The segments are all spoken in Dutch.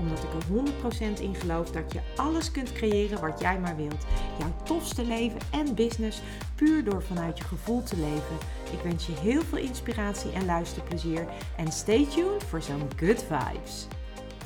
Omdat ik er 100% in geloof dat je alles kunt creëren wat jij maar wilt. Jouw tofste leven en business puur door vanuit je gevoel te leven. Ik wens je heel veel inspiratie en luisterplezier. En stay tuned voor zo'n good vibes.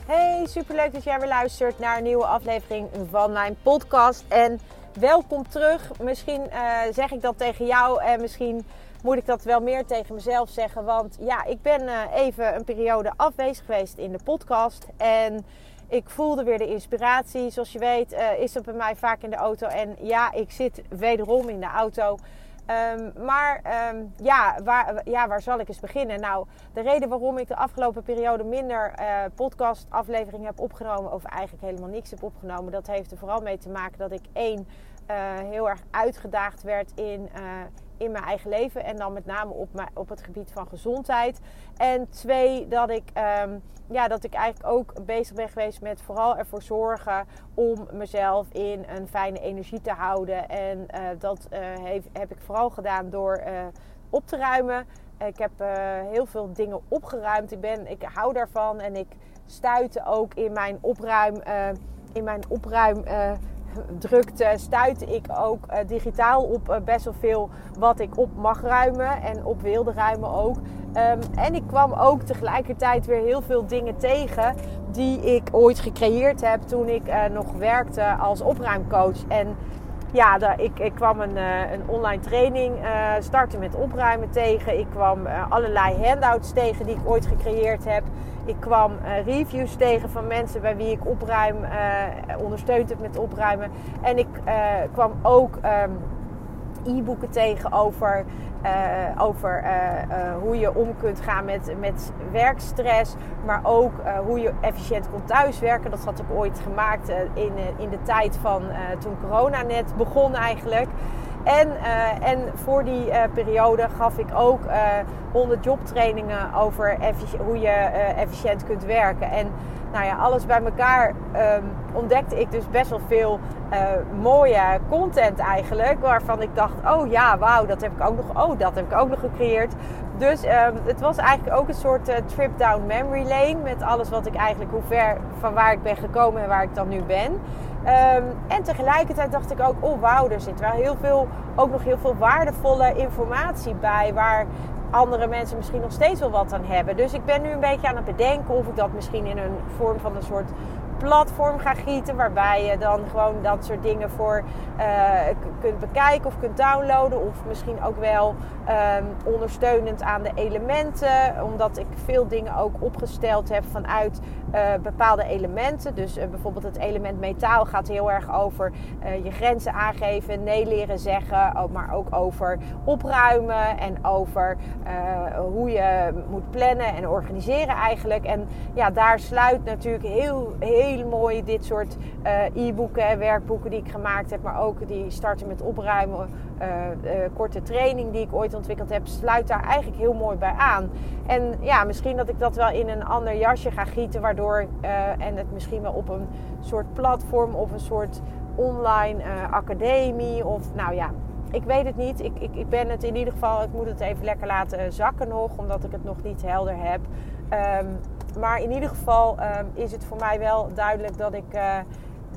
Hey, superleuk dat jij weer luistert naar een nieuwe aflevering van mijn podcast. En welkom terug. Misschien uh, zeg ik dat tegen jou en misschien moet ik dat wel meer tegen mezelf zeggen. Want ja, ik ben uh, even een periode afwezig geweest in de podcast. En ik voelde weer de inspiratie. Zoals je weet uh, is dat bij mij vaak in de auto. En ja, ik zit wederom in de auto. Um, maar um, ja, waar, ja, waar zal ik eens beginnen? Nou, de reden waarom ik de afgelopen periode minder uh, podcast-afleveringen heb opgenomen, of eigenlijk helemaal niks heb opgenomen, dat heeft er vooral mee te maken dat ik één heel erg uitgedaagd werd in, in mijn eigen leven. En dan met name op, mijn, op het gebied van gezondheid. En twee, dat ik, um, ja, dat ik eigenlijk ook bezig ben geweest met vooral ervoor zorgen om mezelf in een fijne energie te houden. En uh, dat uh, heb ik vooral gedaan door uh, op te ruimen. Ik heb heel veel dingen opgeruimd. Ik, ben, ik hou daarvan en ik stuitte ook in mijn opruim. in mijn opruim drukte, stuitte ik ook uh, digitaal op uh, best wel veel wat ik op mag ruimen en op wilde ruimen ook. Um, en ik kwam ook tegelijkertijd weer heel veel dingen tegen die ik ooit gecreëerd heb toen ik uh, nog werkte als opruimcoach. En ja, ik, ik kwam een, een online training starten met opruimen tegen. Ik kwam allerlei handouts tegen die ik ooit gecreëerd heb. Ik kwam reviews tegen van mensen bij wie ik opruim, ondersteund heb met opruimen. En ik kwam ook um, e-boeken tegen over, over hoe je om kunt gaan met, met werkstress. Maar ook hoe je efficiënt kon thuiswerken. Dat had ik ooit gemaakt in, in de tijd van toen corona net begon eigenlijk. En, uh, en voor die uh, periode gaf ik ook uh, 100 jobtrainingen over hoe je efficiënt kunt werken. En nou ja, alles bij elkaar um, ontdekte ik dus best wel veel mooie content eigenlijk. Waarvan ik dacht, oh ja, wauw, dat heb ik ook nog, oh, dat heb ik ook nog gecreëerd. Dus um, het was eigenlijk ook een soort trip down memory lane. Met alles wat ik eigenlijk, hoe ver van waar ik ben gekomen en waar ik dan nu ben. Um, en tegelijkertijd dacht ik ook, oh wauw, er zit wel heel veel, ook nog heel veel waardevolle informatie bij. Waar andere mensen misschien nog steeds wel wat aan hebben. Dus ik ben nu een beetje aan het bedenken of ik dat misschien in een vorm van een soort platform ga gieten. Waarbij je dan gewoon dat soort dingen voor uh, kunt bekijken of kunt downloaden. Of misschien ook wel um, ondersteunend aan de elementen. Omdat ik veel dingen ook opgesteld heb vanuit uh, bepaalde elementen. Dus uh, bijvoorbeeld het element metaal gaat heel erg over je grenzen aangeven, nee leren zeggen. Maar ook over opruimen en over hoe je moet plannen en organiseren eigenlijk. En ja, daar sluit natuurlijk heel, heel mooi dit soort uh, e-boeken en werkboeken die ik gemaakt heb. Maar ook die starten met opruimen. Uh, uh, korte training die ik ooit ontwikkeld heb. Sluit daar eigenlijk heel mooi bij aan. En ja, misschien dat ik dat wel in een ander jasje ga gieten. Waardoor, en het misschien wel op een soort platform of een soort online academie. Of nou ja, ik weet het niet. Ik, ik, ik ben het in ieder geval. Ik moet het even lekker laten zakken nog. Omdat ik het nog niet helder heb. Um, maar in ieder geval um, is het voor mij wel duidelijk dat ik, uh,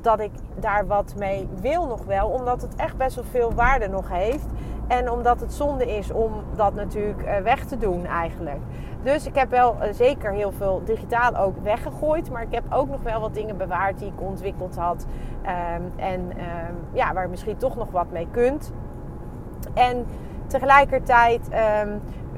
dat ik daar wat mee wil nog wel. Omdat het echt best wel veel waarde nog heeft. En omdat het zonde is om dat natuurlijk uh, weg te doen eigenlijk. Dus ik heb wel uh, zeker heel veel digitaal ook weggegooid. Maar ik heb ook nog wel wat dingen bewaard die ik ontwikkeld had. Um, en um, ja, waar misschien toch nog wat mee kunt. En tegelijkertijd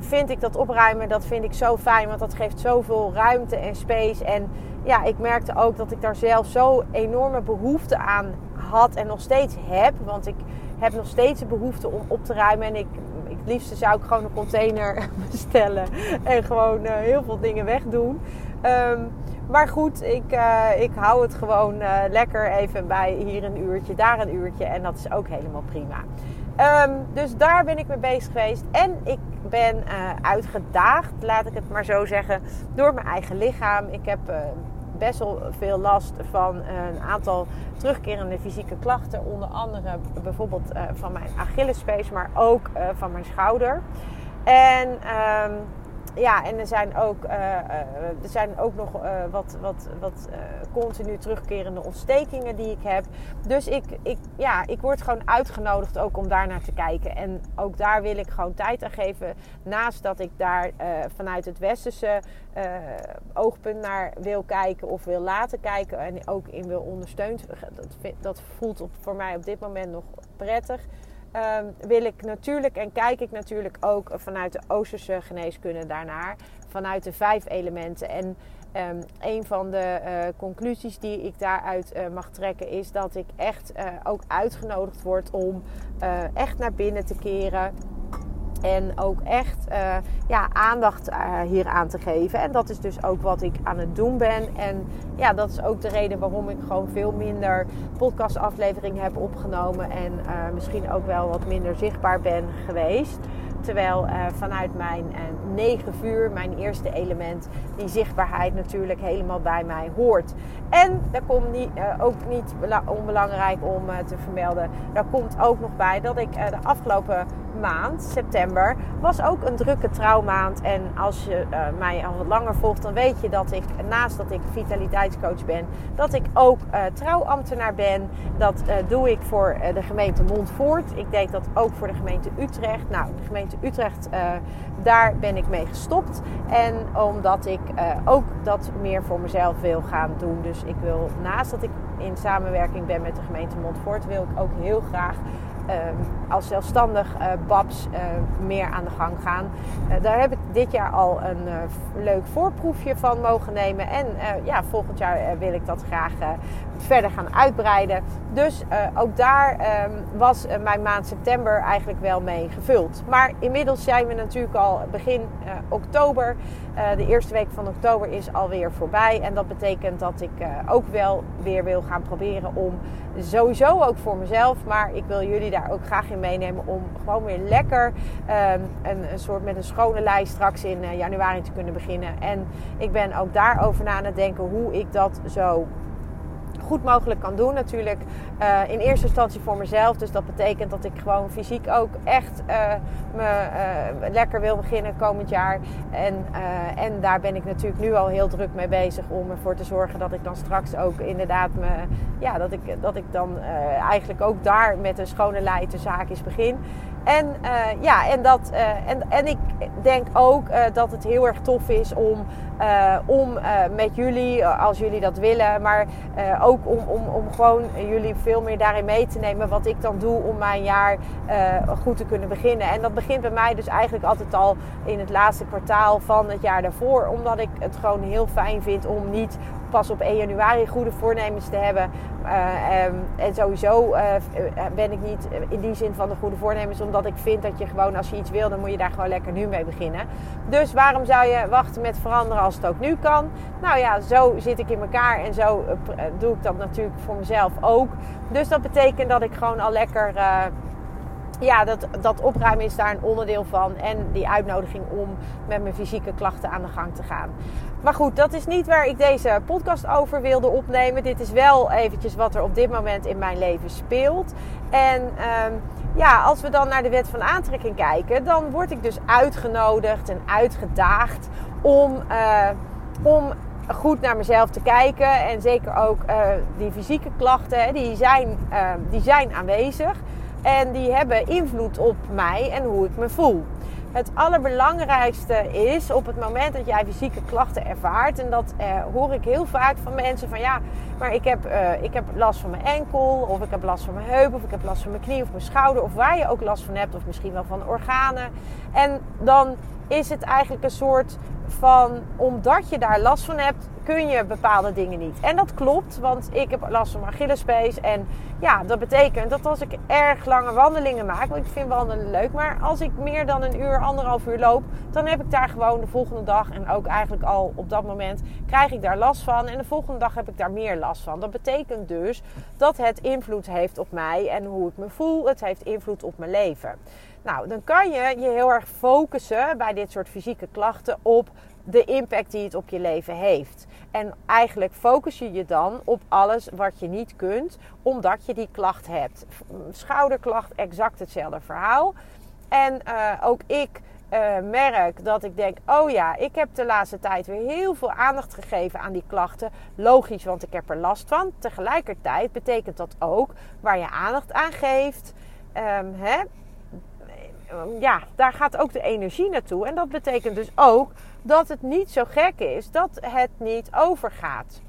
vind ik dat opruimen, dat vind ik zo fijn. Want dat geeft zoveel ruimte en space. En ja, ik merkte ook dat ik daar zelf zo enorme behoefte aan had en nog steeds heb. Want ik heb nog steeds de behoefte om op te ruimen. En ik, ik het liefste zou ik gewoon een container bestellen. En gewoon uh, heel veel dingen wegdoen. Um, maar goed, ik, uh, ik hou het gewoon uh, lekker even bij hier een uurtje, daar een uurtje. En dat is ook helemaal prima. Ehm, dus daar ben ik mee bezig geweest. En ik ben uh, uitgedaagd, laat ik het maar zo zeggen, door mijn eigen lichaam. Ik heb uh, best wel veel last van een aantal terugkerende fysieke klachten. Onder andere bijvoorbeeld van mijn Achillespees, maar ook van mijn schouder. En um, ja, en er zijn ook, uh, er zijn ook nog uh, wat, wat, wat continu terugkerende ontstekingen die ik heb. Dus ik, ik, ja, ik word gewoon uitgenodigd ook om daar naar te kijken. En ook daar wil ik gewoon tijd aan geven. Naast dat ik daar vanuit het westerse oogpunt naar wil kijken of wil laten kijken. En ook in wil ondersteunen. Dat, dat voelt voor mij op dit moment nog prettig. Um, wil ik natuurlijk en kijk ik natuurlijk ook vanuit de Oosterse geneeskunde daarnaar. Vanuit de vijf elementen. En um, een van de uh, conclusies die ik daaruit uh, mag trekken is dat ik echt uh, ook uitgenodigd word om echt naar binnen te keren en ook echt uh, ja, aandacht uh, hier aan te geven. En dat is dus ook wat ik aan het doen ben. En ja, dat is ook de reden waarom ik gewoon veel minder podcastafleveringen heb opgenomen. En uh, misschien ook wel wat minder zichtbaar ben geweest. Terwijl uh, vanuit mijn uh, negen vuur, mijn eerste element, die zichtbaarheid natuurlijk helemaal bij mij hoort. En daar komt niet, uh, ook niet onbelangrijk om te vermelden, daar komt ook nog bij dat ik de afgelopen maand, september, was ook een drukke trouwmaand. En als je mij al wat langer volgt, dan weet je dat ik, naast dat ik vitaliteitscoach ben, dat ik ook trouwambtenaar ben. Dat doe ik voor de gemeente Montvoort. Ik deed dat ook voor de gemeente Utrecht. Nou, de gemeente Utrecht, uh, daar ben ik mee gestopt. En omdat ik uh, ook dat meer voor mezelf wil gaan doen. Dus ik wil, naast dat ik in samenwerking ben met de gemeente Montfort, wil ik ook heel graag als zelfstandig uh, babs uh, meer aan de gang gaan. Uh, daar heb ik dit jaar al een leuk voorproefje van mogen nemen. En ja, volgend jaar wil ik dat graag verder gaan uitbreiden. Dus ook daar um, was mijn maand september eigenlijk wel mee gevuld. Maar inmiddels zijn we natuurlijk al begin oktober. de eerste week van oktober is alweer voorbij. En dat betekent dat ik ook wel weer wil gaan proberen om sowieso ook voor mezelf. Maar ik wil jullie daar ook graag in meenemen om gewoon weer lekker um, een, een, soort met een schone lijst straks in uh, januari te kunnen beginnen. En ik ben ook daarover na aan het denken hoe ik dat zo goed mogelijk kan doen. Natuurlijk uh, in eerste instantie voor mezelf. Dus dat betekent dat ik gewoon fysiek ook echt uh, me uh, lekker wil beginnen komend jaar. En, en daar ben ik natuurlijk nu al heel druk mee bezig om ervoor te zorgen dat ik dan straks ook inderdaad me, ja, dat ik, dat ik dan eigenlijk ook daar met een schone lei de zaakjes begin. En, ja, en, dat, en, en ik denk ook dat het heel erg tof is om, om met jullie, als jullie dat willen, maar ook om, om, om gewoon jullie veel meer daarin mee te nemen wat ik dan doe om mijn jaar goed te kunnen beginnen. En dat begint bij mij dus eigenlijk altijd al in het laatste kwartaal van het jaar daarvoor, omdat ik het gewoon heel fijn vind om niet pas op 1 januari goede voornemens te hebben. Um, en sowieso ben ik niet in die zin van de goede voornemens, omdat ik vind dat je gewoon als je iets wil, dan moet je daar gewoon lekker nu mee beginnen. Dus waarom zou je wachten met veranderen als het ook nu kan? Nou ja, zo zit ik in elkaar en zo uh, doe ik dat natuurlijk voor mezelf ook. Dus dat betekent dat ik gewoon al lekker ja, dat, dat opruimen is daar een onderdeel van. En die uitnodiging om met mijn fysieke klachten aan de gang te gaan. Maar goed, dat is niet waar ik deze podcast over wilde opnemen. Dit is wel eventjes wat er op dit moment in mijn leven speelt. En um, ja, als we dan naar de wet van aantrekking kijken, dan word ik dus uitgenodigd en uitgedaagd om, uh, om goed naar mezelf te kijken. En zeker ook uh, die fysieke klachten, die zijn, uh, die zijn aanwezig. En die hebben invloed op mij en hoe ik me voel. Het allerbelangrijkste is op het moment dat jij fysieke klachten ervaart. En dat eh, hoor ik heel vaak van mensen van ja, maar ik heb, ik heb last van mijn enkel. Of ik heb last van mijn heup. Of ik heb last van mijn knie of mijn schouder. Of waar je ook last van hebt. Of misschien wel van organen. En dan is het eigenlijk een soort van, omdat je daar last van hebt, kun je bepaalde dingen niet. En dat klopt, want ik heb last van Achillespees. En ja, dat betekent dat als ik erg lange wandelingen maak, want ik vind wandelen leuk, maar als ik meer dan een uur, anderhalf uur loop, dan heb ik daar gewoon de volgende dag en ook eigenlijk al op dat moment krijg ik daar last van. En de volgende dag heb ik daar meer last van. Dat betekent dus dat het invloed heeft op mij en hoe ik me voel. Het heeft invloed op mijn leven. Nou, dan kan je je heel erg focussen bij dit soort fysieke klachten op de impact die het op je leven heeft. En eigenlijk focus je je dan op alles wat je niet kunt, omdat je die klacht hebt. Schouderklacht, exact hetzelfde verhaal. En uh, ook ik uh, merk dat ik denk: oh ja, ik heb de laatste tijd weer heel veel aandacht gegeven aan die klachten. Logisch, want ik heb er last van. Tegelijkertijd betekent dat ook waar je aandacht aan geeft. Um, hè, ja, daar gaat ook de energie naartoe. En dat betekent dus ook dat het niet zo gek is dat het niet overgaat.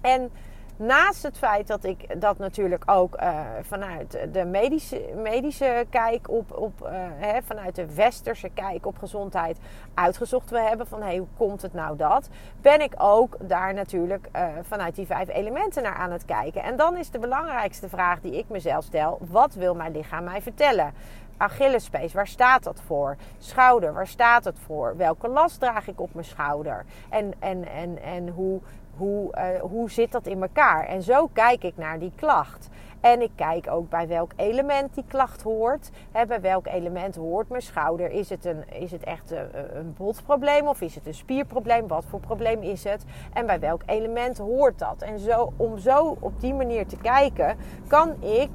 En naast het feit dat ik dat natuurlijk ook uh, vanuit de medische, medische kijk op, op uh, hè, vanuit de westerse kijk op gezondheid uitgezocht wil hebben van hey, hoe komt het nou dat, ben ik ook daar natuurlijk uh, vanuit die vijf elementen naar aan het kijken. En dan is de belangrijkste vraag die ik mezelf stel: wat wil mijn lichaam mij vertellen? Achillespees, waar staat dat voor? Schouder, waar staat het voor? Welke last draag ik op mijn schouder? En, en, en, en hoe, hoe, uh, hoe zit dat in elkaar? En zo kijk ik naar die klacht. En ik kijk ook bij welk element die klacht hoort. Bij welk element hoort mijn schouder? Is het, een, is het echt een, een botprobleem of is het een spierprobleem? Wat voor probleem is het? En bij welk element hoort dat? En zo, om zo op die manier te kijken, kan ik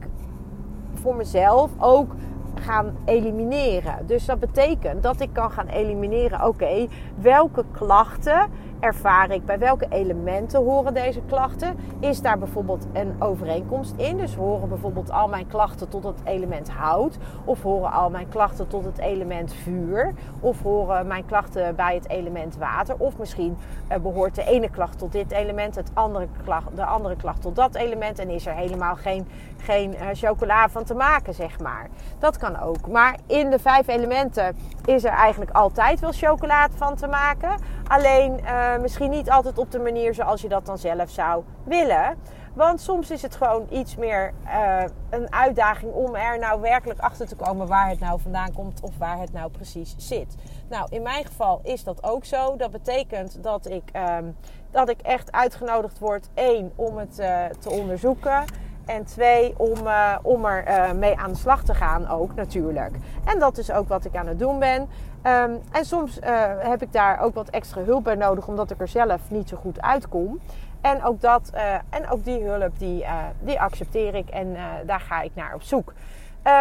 voor mezelf ook gaan elimineren. Dus dat betekent dat ik kan gaan elimineren, oké, welke klachten ervaar ik? Bij welke elementen horen deze klachten? Is daar bijvoorbeeld een overeenkomst in? Dus horen bijvoorbeeld al mijn klachten tot het element hout? Of horen al mijn klachten tot het element vuur? Of horen mijn klachten bij het element water? Of misschien uh, behoort de ene klacht tot dit element, het andere klacht, de andere klacht tot dat element. En is er helemaal geen, geen uh, chocola van te maken, zeg maar. Dat kan ook. Maar in de vijf elementen is er eigenlijk altijd wel chocolade van te maken. Alleen uh, misschien niet altijd op de manier zoals je dat dan zelf zou willen. Want soms is het gewoon iets meer uh, een uitdaging om er nou werkelijk achter te komen waar het nou vandaan komt of waar het nou precies zit. Nou, in mijn geval is dat ook zo. Dat betekent dat ik, um, dat ik echt uitgenodigd word, één, om het uh, te onderzoeken. En twee, om, uh, om er uh, mee aan de slag te gaan ook natuurlijk. En dat is ook wat ik aan het doen ben. Um, en soms uh, heb ik daar ook wat extra hulp bij nodig, omdat ik er zelf niet zo goed uitkom. En ook, dat, en ook die hulp, die, die accepteer ik en daar ga ik naar op zoek.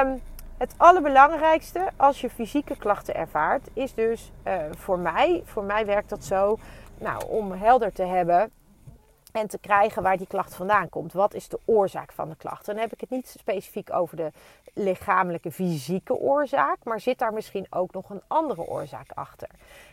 Um, het allerbelangrijkste als je fysieke klachten ervaart, is dus voor mij, voor mij werkt dat zo, nou, om helder te hebben en te krijgen waar die klacht vandaan komt. Wat is de oorzaak van de klacht? Dan heb ik het niet specifiek over de lichamelijke, fysieke oorzaak, maar zit daar misschien ook nog een andere oorzaak achter?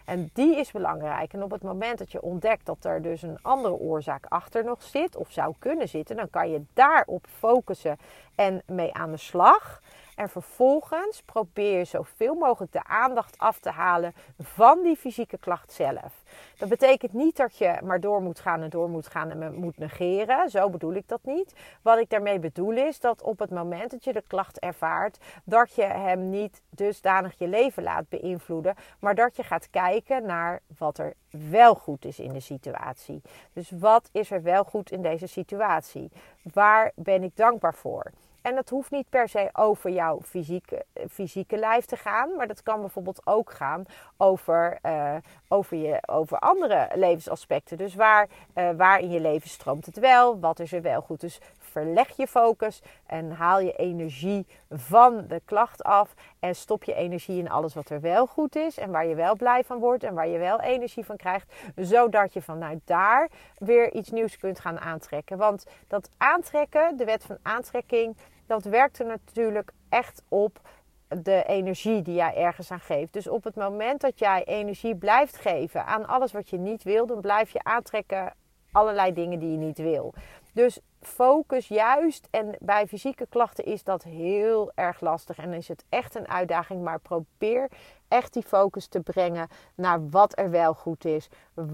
En die is belangrijk. En op het moment dat je ontdekt dat er dus een andere oorzaak achter nog zit, of zou kunnen zitten, dan kan je daarop focussen en mee aan de slag. En vervolgens probeer je zoveel mogelijk de aandacht af te halen van die fysieke klacht zelf. Dat betekent niet dat je maar door moet gaan en door moet gaan en moet negeren. Zo bedoel ik dat niet. Wat ik daarmee bedoel is dat op het moment dat je de klacht ervaart, dat je hem niet dusdanig je leven laat beïnvloeden, maar dat je gaat kijken naar wat er wel goed is in de situatie. Dus wat is er wel goed in deze situatie? Waar ben ik dankbaar voor? En dat hoeft niet per se over jouw fysieke, fysieke lijf te gaan. Maar dat kan bijvoorbeeld ook gaan over, uh, over, je, over andere levensaspecten. Dus waar, uh, waar in je leven stroomt het wel? Wat is er wel goed? Dus verleg je focus en haal je energie van de klacht af. En stop je energie in alles wat er wel goed is. En waar je wel blij van wordt en waar je wel energie van krijgt. Zodat je vanuit daar weer iets nieuws kunt gaan aantrekken. Want dat aantrekken, de wet van aantrekking dat werkt er natuurlijk echt op de energie die jij ergens aan geeft. Dus op het moment dat jij energie blijft geven aan alles wat je niet wil, dan blijf je aantrekken allerlei dingen die je niet wil. Dus focus juist, en bij fysieke klachten is dat heel erg lastig en is het echt een uitdaging, maar probeer echt die focus te brengen naar wat er wel goed is.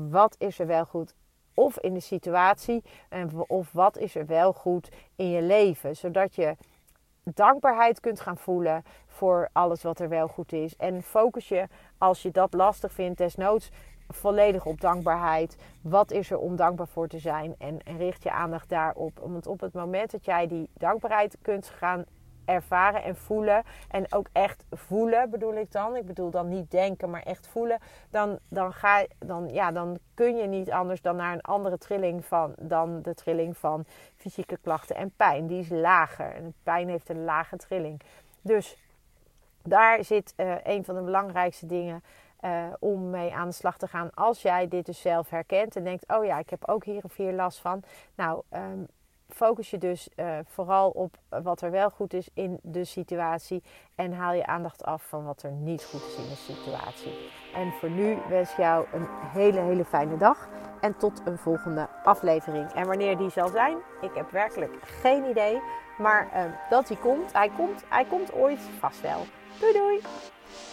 Wat is er wel goed of in de situatie en of wat is er wel goed in je leven, zodat je dankbaarheid kunt gaan voelen voor alles wat er wel goed is. En focus je, als je dat lastig vindt, desnoods volledig op dankbaarheid. Wat is er om dankbaar voor te zijn? En, richt je aandacht daarop. Want op het moment dat jij die dankbaarheid kunt gaan ervaren en voelen. En ook echt voelen bedoel ik dan. Ik bedoel dan niet denken, maar echt voelen. Dan, dan, ga, dan, ja, dan kun je niet anders dan naar een andere trilling van dan de trilling van fysieke klachten en pijn. Die is lager. En pijn heeft een lage trilling. Dus daar zit uh, een van de belangrijkste dingen. Uh, om mee aan de slag te gaan. Als jij dit dus zelf herkent en denkt: Oh ja, ik heb ook hier of hier last van. Nou, um, focus je dus uh, vooral op wat er wel goed is in de situatie. En haal je aandacht af van wat er niet goed is in de situatie. En voor nu wens ik jou een hele, hele fijne dag. En tot een volgende aflevering. En wanneer die zal zijn, ik heb werkelijk geen idee. Maar uh, dat hij komt, hij komt, hij komt ooit vast wel. Doei doei!